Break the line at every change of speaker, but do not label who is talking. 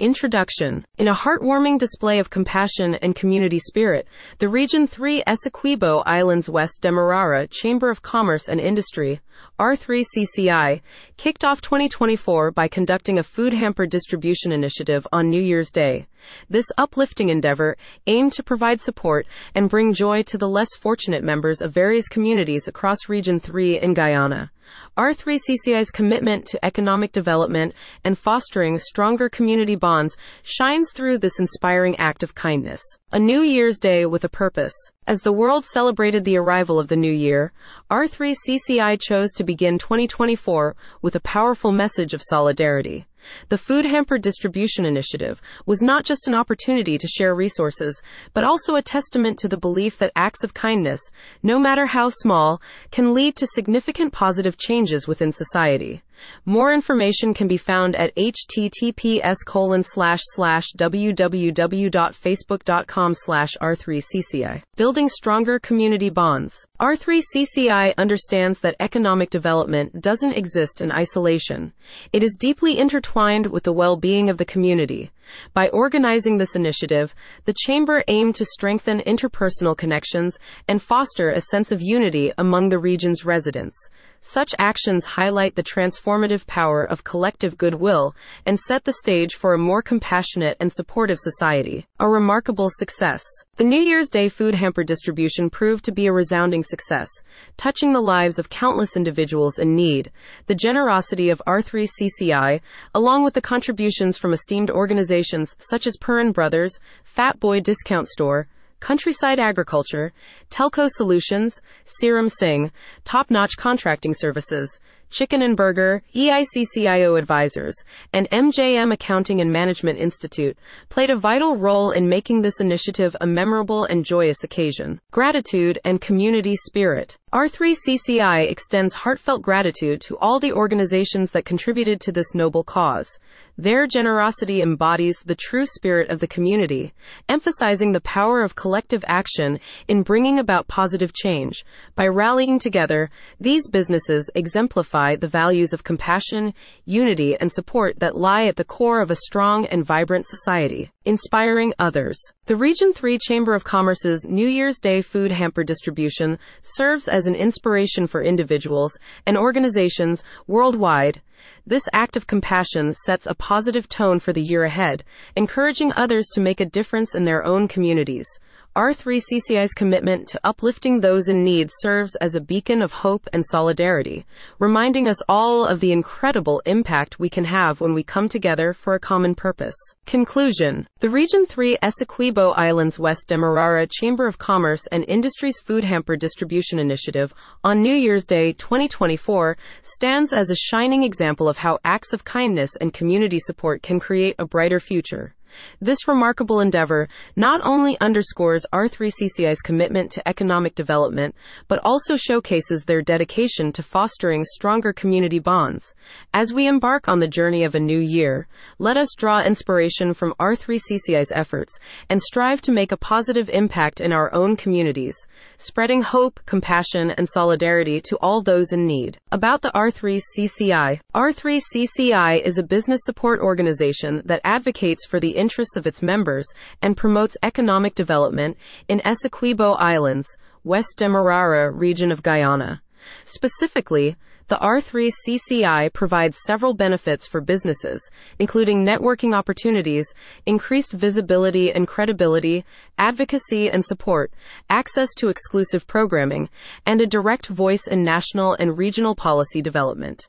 Introduction In a heartwarming display of compassion and community spirit, the Region 3 Essequibo Islands West Demerara Chamber of Commerce and Industry, R3CCI, kicked off 2024 by conducting a food hamper distribution initiative on New Year's Day. This uplifting endeavor aimed to provide support and bring joy to the less fortunate members of various communities across Region 3 in Guyana. R3CCI's commitment to economic development and fostering stronger community bonds shines through this inspiring act of kindness. A New Year's Day with a purpose. As the world celebrated the arrival of the new year, R3CCI chose to begin 2024 with a powerful message of solidarity. The Food Hamper Distribution Initiative was not just an opportunity to share resources, but also a testament to the belief that acts of kindness, no matter how small, can lead to significant positive changes within society. More information can be found at https colon slash slash www.facebook.com slash r3cci. Building stronger community bonds. R3CCI understands that economic development doesn't exist in isolation. It is deeply intertwined with the well-being of the community. By organizing this initiative, the Chamber aimed to strengthen interpersonal connections and foster a sense of unity among the region's residents. Such actions highlight the transformative power of collective goodwill and set the stage for a more compassionate and supportive society. A remarkable success. The New Year's Day food hamper distribution proved to be a resounding success, touching the lives of countless individuals in need. The generosity of R3CCI, along with the contributions from esteemed organizations such as Puran Brothers, Fat Boy Discount Store, Countryside Agriculture, Telco Solutions, Serum Singh, Top Notch Contracting Services, Chicken and Burger, EICCIO Advisors, and MJM Accounting and Management Institute played a vital role in making this initiative a memorable and joyous occasion. Gratitude and community spirit. R3CCI extends heartfelt gratitude to all the organizations that contributed to this noble cause. Their generosity embodies the true spirit of the community, emphasizing the power of collective action in bringing about positive change. By rallying together, these businesses exemplify the values of compassion, unity, and support that lie at the core of a strong and vibrant society. Inspiring others. The Region 3 Chamber of Commerce's New Year's Day food hamper distribution serves as an inspiration for individuals and organizations worldwide. This act of compassion sets a positive tone for the year ahead, encouraging others to make a difference in their own communities. R3CCI's commitment to uplifting those in need serves as a beacon of hope and solidarity, reminding us all of the incredible impact we can have when we come together for a common purpose. Conclusion The Region 3 Essequibo Islands West Demerara Chamber of Commerce and Industries Food Hamper Distribution Initiative on New Year's Day 2024 stands as a shining example of how acts of kindness and community support can create a brighter future. This remarkable endeavor not only underscores R3CCI's commitment to economic development, but also showcases their dedication to fostering stronger community bonds. As we embark on the journey of a new year, let us draw inspiration from R3CCI's efforts and strive to make a positive impact in our own communities, spreading hope, compassion, and solidarity to all those in need. About the R3CCI R3CCI is a business support organization that advocates for the interests of its members and promotes economic development in Essequibo Islands, West Demerara region of Guyana. Specifically, the R3CCI provides several benefits for businesses, including networking opportunities, increased visibility and credibility, advocacy and support, access to exclusive programming, and a direct voice in national and regional policy development.